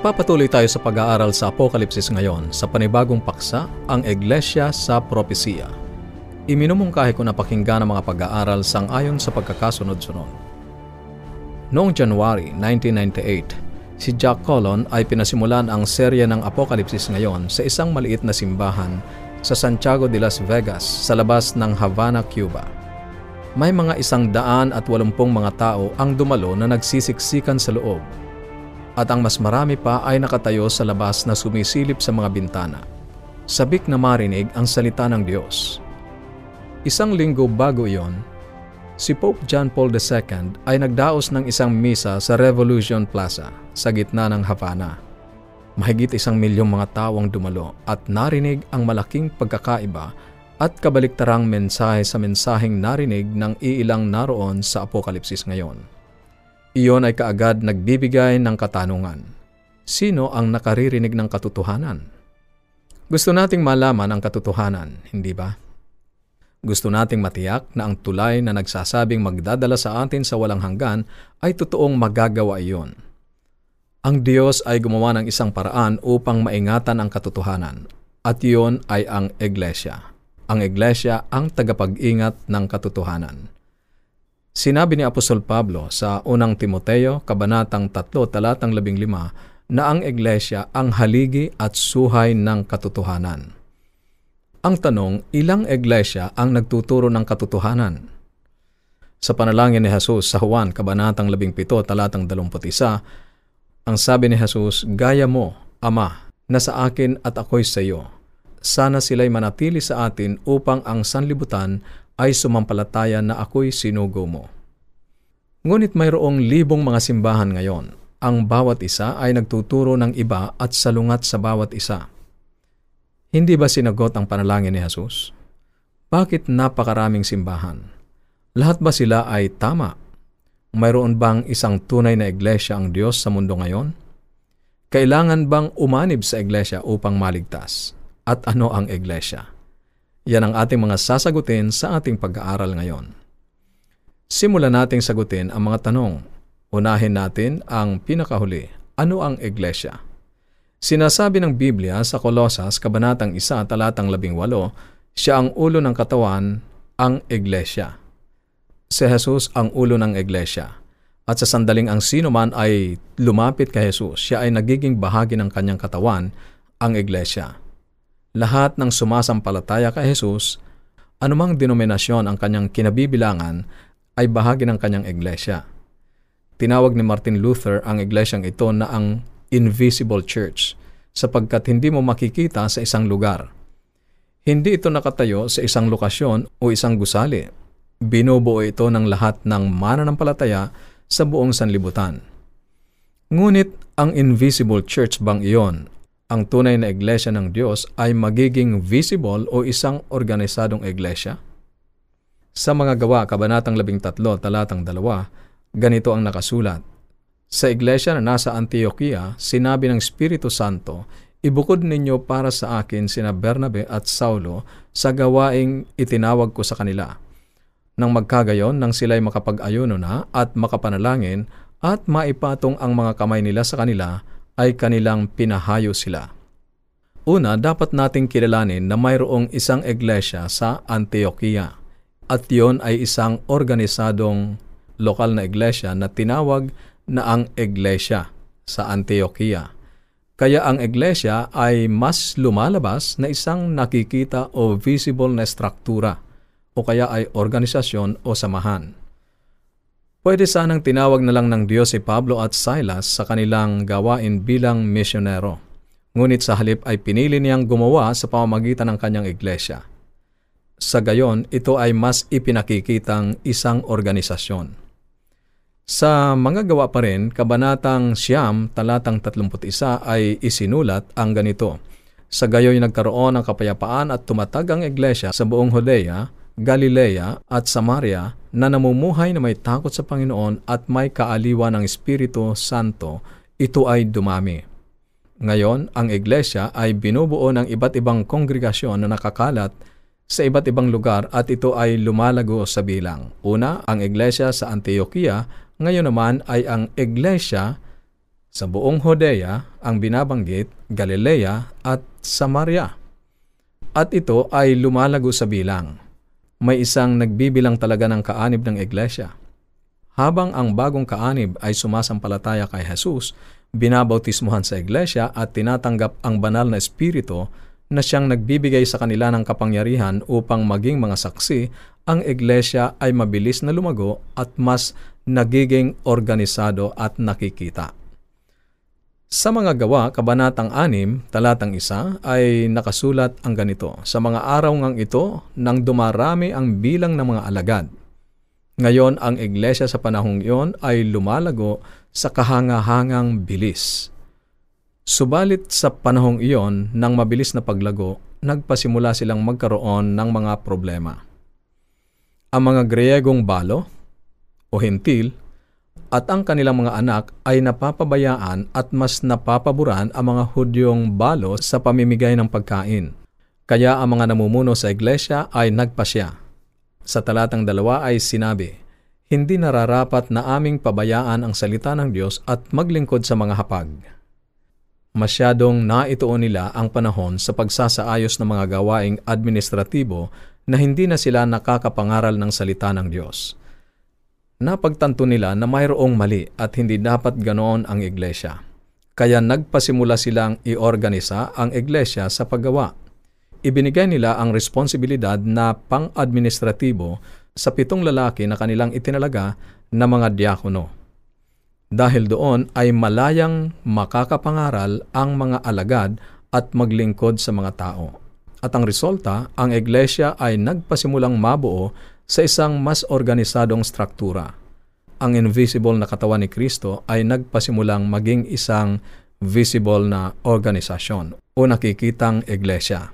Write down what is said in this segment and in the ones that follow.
Nagpapatuloy tayo sa pag-aaral sa Apokalipsis ngayon sa panibagong paksa, ang Iglesia sa Propesiya. Iminumungkahi ko na pakinggan ang mga pag-aaral sang ayon sa pagkakasunod-sunod. Noong January 1998, si Jack Colon ay pinasimulan ang serya ng Apokalipsis ngayon sa isang maliit na simbahan sa Santiago de Las Vegas sa labas ng Havana, Cuba. May mga isang daan at walumpung mga tao ang dumalo na nagsisiksikan sa loob at ang mas marami pa ay nakatayo sa labas na sumisilip sa mga bintana. Sabik na marinig ang salita ng Diyos. Isang linggo bago iyon, si Pope John Paul II ay nagdaos ng isang misa sa Revolution Plaza sa gitna ng Havana. Mahigit isang milyong mga tao ang dumalo at narinig ang malaking pagkakaiba at kabaliktarang mensahe sa mensaheng narinig ng iilang naroon sa Apokalipsis ngayon. Iyon ay kaagad nagbibigay ng katanungan. Sino ang nakaririnig ng katotohanan? Gusto nating malaman ang katotohanan, hindi ba? Gusto nating matiyak na ang tulay na nagsasabing magdadala sa atin sa walang hanggan ay totoong magagawa iyon. Ang Diyos ay gumawa ng isang paraan upang maingatan ang katotohanan at iyon ay ang Iglesia. Ang Iglesia ang tagapag-ingat ng katotohanan. Sinabi ni Apostol Pablo sa unang Timoteo, Kabanatang 3, talatang 15, na ang Iglesia ang haligi at suhay ng katotohanan. Ang tanong, ilang Iglesia ang nagtuturo ng katotohanan? Sa panalangin ni Jesus sa Juan, Kabanatang 17, talatang 21, ang sabi ni Jesus, Gaya mo, Ama, na sa akin at ako'y sa iyo. Sana sila'y manatili sa atin upang ang sanlibutan ay sumampalataya na ako'y sinugo mo. Ngunit mayroong libong mga simbahan ngayon. Ang bawat isa ay nagtuturo ng iba at salungat sa bawat isa. Hindi ba sinagot ang panalangin ni Jesus? Bakit napakaraming simbahan? Lahat ba sila ay tama? Mayroon bang isang tunay na iglesia ang Diyos sa mundo ngayon? Kailangan bang umanib sa iglesia upang maligtas? At ano ang iglesia? Yan ang ating mga sasagutin sa ating pag-aaral ngayon. Simulan nating sagutin ang mga tanong. Unahin natin ang pinakahuli. Ano ang iglesia? Sinasabi ng Biblia sa Kolosas, Kabanatang 1, talatang 18, siya ang ulo ng katawan, ang iglesia. Si Jesus ang ulo ng iglesia. At sa sandaling ang sino man ay lumapit kay Jesus, siya ay nagiging bahagi ng kanyang katawan, ang iglesia. Lahat ng sumasampalataya kay Jesus, anumang denominasyon ang kanyang kinabibilangan, ay bahagi ng kanyang iglesia. Tinawag ni Martin Luther ang iglesyang ito na ang invisible church sapagkat hindi mo makikita sa isang lugar. Hindi ito nakatayo sa isang lokasyon o isang gusali. Binubuo ito ng lahat ng mananampalataya sa buong sanlibutan. Ngunit ang invisible church bang iyon ang tunay na iglesia ng Diyos ay magiging visible o isang organisadong iglesia? Sa mga gawa, Kabanatang 13, talatang 2, ganito ang nakasulat. Sa iglesia na nasa Antioquia, sinabi ng Espiritu Santo, Ibukod ninyo para sa akin sina Bernabe at Saulo sa gawaing itinawag ko sa kanila. Nang magkagayon, nang sila'y makapag-ayuno na at makapanalangin at maipatong ang mga kamay nila sa kanila, ay kanilang pinahayo sila. Una, dapat nating kilalanin na mayroong isang iglesia sa Antioquia at yon ay isang organisadong lokal na iglesia na tinawag na ang iglesia sa Antioquia. Kaya ang iglesia ay mas lumalabas na isang nakikita o visible na struktura o kaya ay organisasyon o samahan. Pwede sanang tinawag na lang ng Diyos si Pablo at Silas sa kanilang gawain bilang misyonero. Ngunit sa halip ay pinili niyang gumawa sa pamamagitan ng kanyang iglesia. Sa gayon, ito ay mas ipinakikitang isang organisasyon. Sa mga gawa pa rin, Kabanatang Siyam, talatang 31 ay isinulat ang ganito. Sa gayoy nagkaroon ng kapayapaan at tumatag ang iglesia sa buong Hodea, Galilea at Samaria na namumuhay na may takot sa Panginoon at may kaaliwan ng Espiritu Santo, ito ay dumami. Ngayon, ang iglesia ay binubuo ng iba't ibang kongregasyon na nakakalat sa iba't ibang lugar at ito ay lumalago sa bilang. Una, ang iglesia sa Antioquia, ngayon naman ay ang iglesia Sa buong Hodea, ang binabanggit, Galilea at Samaria. At ito ay lumalago sa bilang. May isang nagbibilang talaga ng kaanib ng iglesia. Habang ang bagong kaanib ay sumasampalataya kay Jesus, binabautismuhan sa iglesia at tinatanggap ang banal na espiritu na siyang nagbibigay sa kanila ng kapangyarihan upang maging mga saksi, ang iglesia ay mabilis na lumago at mas nagiging organisado at nakikita. Sa mga gawa, Kabanatang 6, talatang 1, ay nakasulat ang ganito, Sa mga araw ngang ito, nang dumarami ang bilang ng mga alagad. Ngayon, ang iglesia sa panahong iyon ay lumalago sa kahangahangang bilis. Subalit sa panahong iyon, nang mabilis na paglago, nagpasimula silang magkaroon ng mga problema. Ang mga Griyegong balo o hintil at ang kanilang mga anak ay napapabayaan at mas napapaboran ang mga Hudyong balo sa pamimigay ng pagkain. Kaya ang mga namumuno sa iglesia ay nagpasya. Sa talatang dalawa ay sinabi, Hindi nararapat na aming pabayaan ang salita ng Diyos at maglingkod sa mga hapag. Masyadong naituon nila ang panahon sa pagsasaayos ng mga gawaing administratibo na hindi na sila nakakapangaral ng salita ng Diyos. Napagtanto nila na mayroong mali at hindi dapat ganoon ang iglesia. Kaya nagpasimula silang iorganisa ang iglesia sa paggawa. Ibinigay nila ang responsibilidad na pang-administratibo sa pitong lalaki na kanilang itinalaga na mga diakono. Dahil doon ay malayang makakapangaral ang mga alagad at maglingkod sa mga tao. At ang resulta, ang iglesia ay nagpasimulang mabuo sa isang mas organisadong struktura. Ang invisible na katawan ni Kristo ay nagpasimulang maging isang visible na organisasyon o nakikitang iglesia.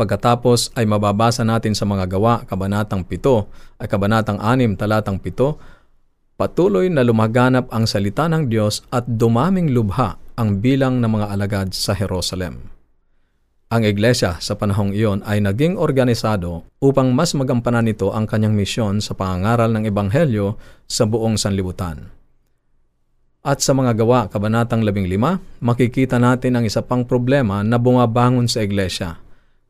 Pagkatapos ay mababasa natin sa mga gawa, kabanatang 7 ay kabanatang 6, talatang 7, patuloy na lumaganap ang salita ng Diyos at dumaming lubha ang bilang ng mga alagad sa Jerusalem. Ang iglesia sa panahong iyon ay naging organisado upang mas magampanan nito ang kanyang misyon sa pangangaral ng Ebanghelyo sa buong sanlibutan. At sa mga gawa, Kabanatang 15, makikita natin ang isa pang problema na bumabangon sa iglesia.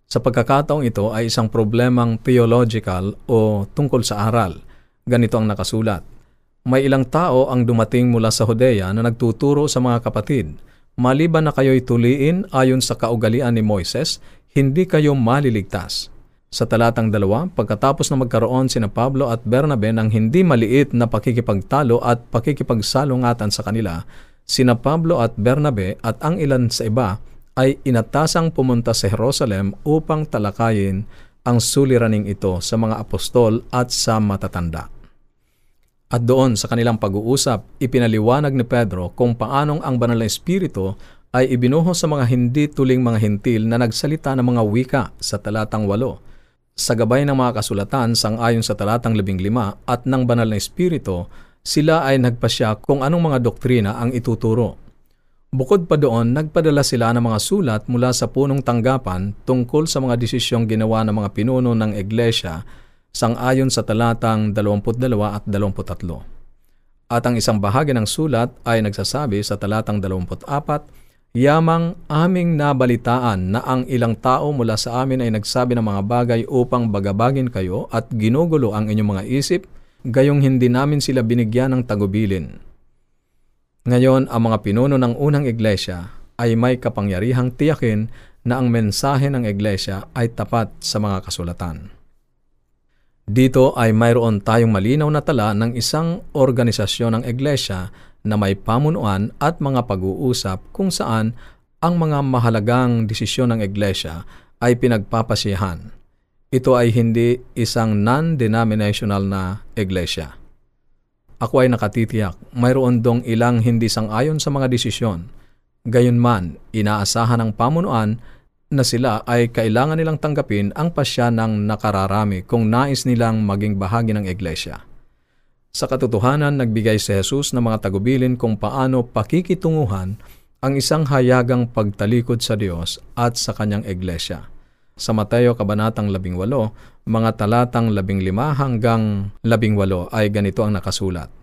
Sa pagkakataong ito ay isang problemang theological o tungkol sa aral. Ganito ang nakasulat. May ilang tao ang dumating mula sa Hodea na nagtuturo sa mga kapatid – maliban na kayo'y tuliin ayon sa kaugalian ni Moises, hindi kayo maliligtas. Sa talatang dalawa, pagkatapos na magkaroon sina Pablo at Bernabe ng hindi maliit na pakikipagtalo at pakikipagsalungatan sa kanila, sina Pablo at Bernabe at ang ilan sa iba ay inatasang pumunta sa Jerusalem upang talakayin ang suliraning ito sa mga apostol at sa matatanda. At doon sa kanilang pag-uusap, ipinaliwanag ni Pedro kung paanong ang banal na espiritu ay ibinuhos sa mga hindi tuling mga hintil na nagsalita ng mga wika sa talatang 8. Sa gabay ng mga kasulatan sang-ayon sa talatang 15 at ng banal na espiritu, sila ay nagpasya kung anong mga doktrina ang ituturo. Bukod pa doon, nagpadala sila ng mga sulat mula sa punong tanggapan tungkol sa mga desisyong ginawa ng mga pinuno ng iglesia sangayon sa talatang 22 at 23. At ang isang bahagi ng sulat ay nagsasabi sa talatang 24, Yamang aming nabalitaan na ang ilang tao mula sa amin ay nagsabi ng mga bagay upang bagabagin kayo at ginugulo ang inyong mga isip, gayong hindi namin sila binigyan ng tagubilin. Ngayon, ang mga pinuno ng unang iglesia ay may kapangyarihang tiyakin na ang mensahe ng iglesia ay tapat sa mga kasulatan. Dito ay mayroon tayong malinaw na tala ng isang organisasyon ng iglesia na may pamunuan at mga pag-uusap kung saan ang mga mahalagang desisyon ng iglesia ay pinagpapasiyahan. Ito ay hindi isang non-denominational na iglesia. Ako ay nakatitiyak, mayroon dong ilang hindi sang-ayon sa mga desisyon. Gayunman, inaasahan ng pamunuan na sila ay kailangan nilang tanggapin ang pasya ng nakararami kung nais nilang maging bahagi ng iglesia. Sa katotohanan, nagbigay si Jesus ng mga tagubilin kung paano pakikitunguhan ang isang hayagang pagtalikod sa Diyos at sa kanyang iglesia. Sa Mateo Kabanatang 18, mga talatang 15 hanggang 18 ay ganito ang nakasulat.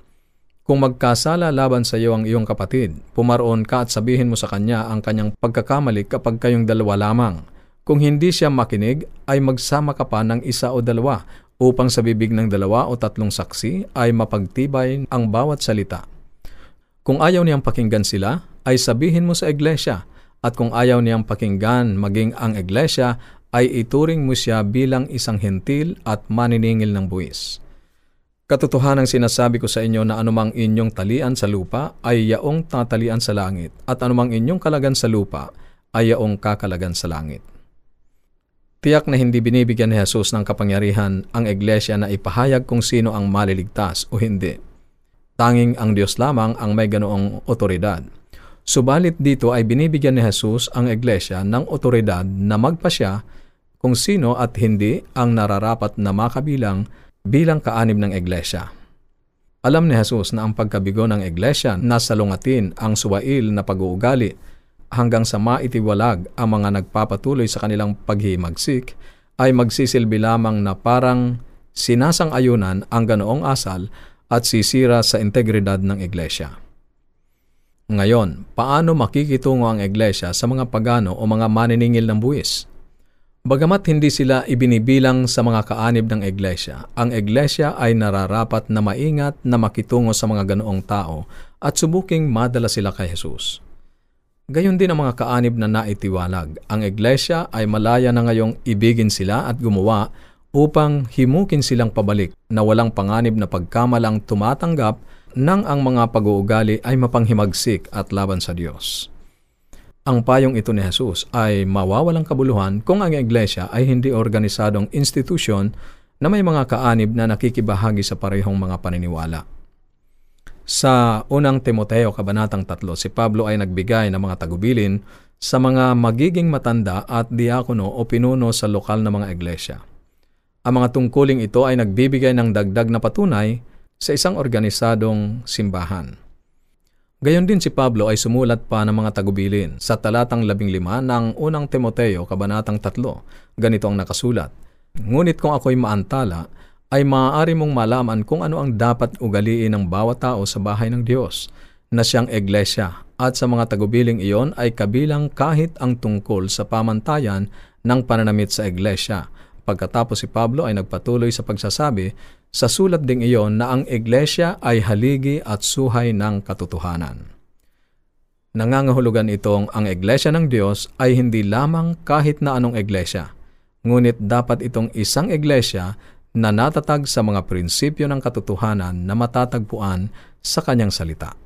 Kung magkasala laban sa iyo ang iyong kapatid, pumaroon ka at sabihin mo sa kanya ang kanyang pagkakamali kapag kayong dalawa lamang. Kung hindi siya makinig, ay magsama ka pa ng isa o dalawa upang sa bibig ng dalawa o tatlong saksi ay mapagtibay ang bawat salita. Kung ayaw niyang pakinggan sila, ay sabihin mo sa iglesia at kung ayaw niyang pakinggan maging ang iglesia, ay ituring mo siya bilang isang hentil at maniningil ng buwis. Katotohanang sinasabi ko sa inyo na anumang inyong talian sa lupa ay yaong tatalian sa langit at anumang inyong kalagan sa lupa ay yaong kakalagan sa langit. Tiyak na hindi binibigyan ni Jesus ng kapangyarihan ang iglesia na ipahayag kung sino ang maliligtas o hindi. Tanging ang Diyos lamang ang may ganoong otoridad. Subalit dito ay binibigyan ni Jesus ang iglesia ng otoridad na magpasya kung sino at hindi ang nararapat na makabilang bilang kaanib ng iglesia. Alam ni Jesus na ang pagkabigo ng iglesia na salungatin ang suwail na pag-uugali hanggang sa maitiwalag ang mga nagpapatuloy sa kanilang paghimagsik ay magsisilbi lamang na parang sinasang-ayunan ang ganoong asal at sisira sa integridad ng iglesia. Ngayon, paano makikitungo ang iglesia sa mga pagano o mga maniningil ng buwis? Bagamat hindi sila ibinibilang sa mga kaanib ng iglesia, ang iglesia ay nararapat na maingat na makitungo sa mga ganoong tao at subuking madala sila kay Jesus. Gayon din ang mga kaanib na naitiwalag. Ang iglesia ay malaya na ngayong ibigin sila at gumawa upang himukin silang pabalik na walang panganib na pagkamalang tumatanggap nang ang mga pag-uugali ay mapanghimagsik at laban sa Diyos. Ang payong ito ni Jesus ay mawawalang kabuluhan kung ang iglesia ay hindi organisadong institusyon na may mga kaanib na nakikibahagi sa parehong mga paniniwala. Sa unang Timoteo Kabanatang 3, si Pablo ay nagbigay ng mga tagubilin sa mga magiging matanda at diakono o pinuno sa lokal na mga iglesia. Ang mga tungkuling ito ay nagbibigay ng dagdag na patunay sa isang organisadong simbahan. Gayon din si Pablo ay sumulat pa ng mga tagubilin sa talatang 15 ng unang Timoteo, kabanatang 3. Ganito ang nakasulat. Ngunit kung ako'y maantala, ay maaari mong malaman kung ano ang dapat ugaliin ng bawat tao sa bahay ng Diyos, na siyang iglesia, at sa mga tagubiling iyon ay kabilang kahit ang tungkol sa pamantayan ng pananamit sa iglesia. Pagkatapos si Pablo ay nagpatuloy sa pagsasabi sa sulat ding iyon na ang iglesia ay haligi at suhay ng katotohanan. Nangangahulugan itong ang iglesia ng Diyos ay hindi lamang kahit na anong iglesia, ngunit dapat itong isang iglesia na natatag sa mga prinsipyo ng katotohanan na matatagpuan sa kanyang salita.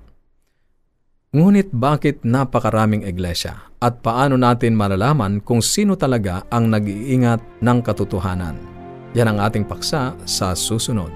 Ngunit bakit napakaraming iglesia at paano natin malalaman kung sino talaga ang nag-iingat ng katotohanan? Yan ang ating paksa sa susunod.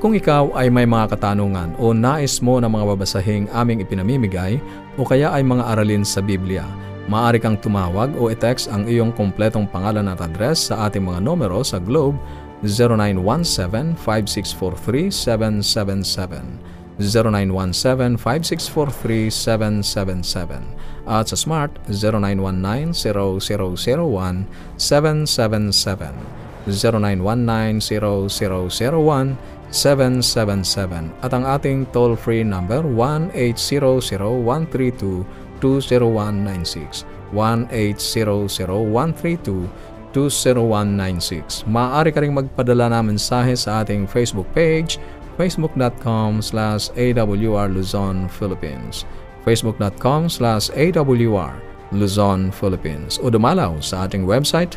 Kung ikaw ay may mga katanungan o nais mo na mga babasahing aming ipinamimigay o kaya ay mga aralin sa Biblia, maaari kang tumawag o i-text ang iyong kompletong pangalan at address sa ating mga numero sa Globe 0917-5643-777, 0917-5643-777, at sa Smart 0919-0001-777. 0919-0001-777 at ang ating toll-free number 1-800-132-20196 1-800-132-20196 Maaari ka ring magpadala na mensahe sa ating Facebook page facebook.com slash awr Luzon, Philippines. Facebook.com slash awr Luzon, Philippines. O dumalaw sa ating website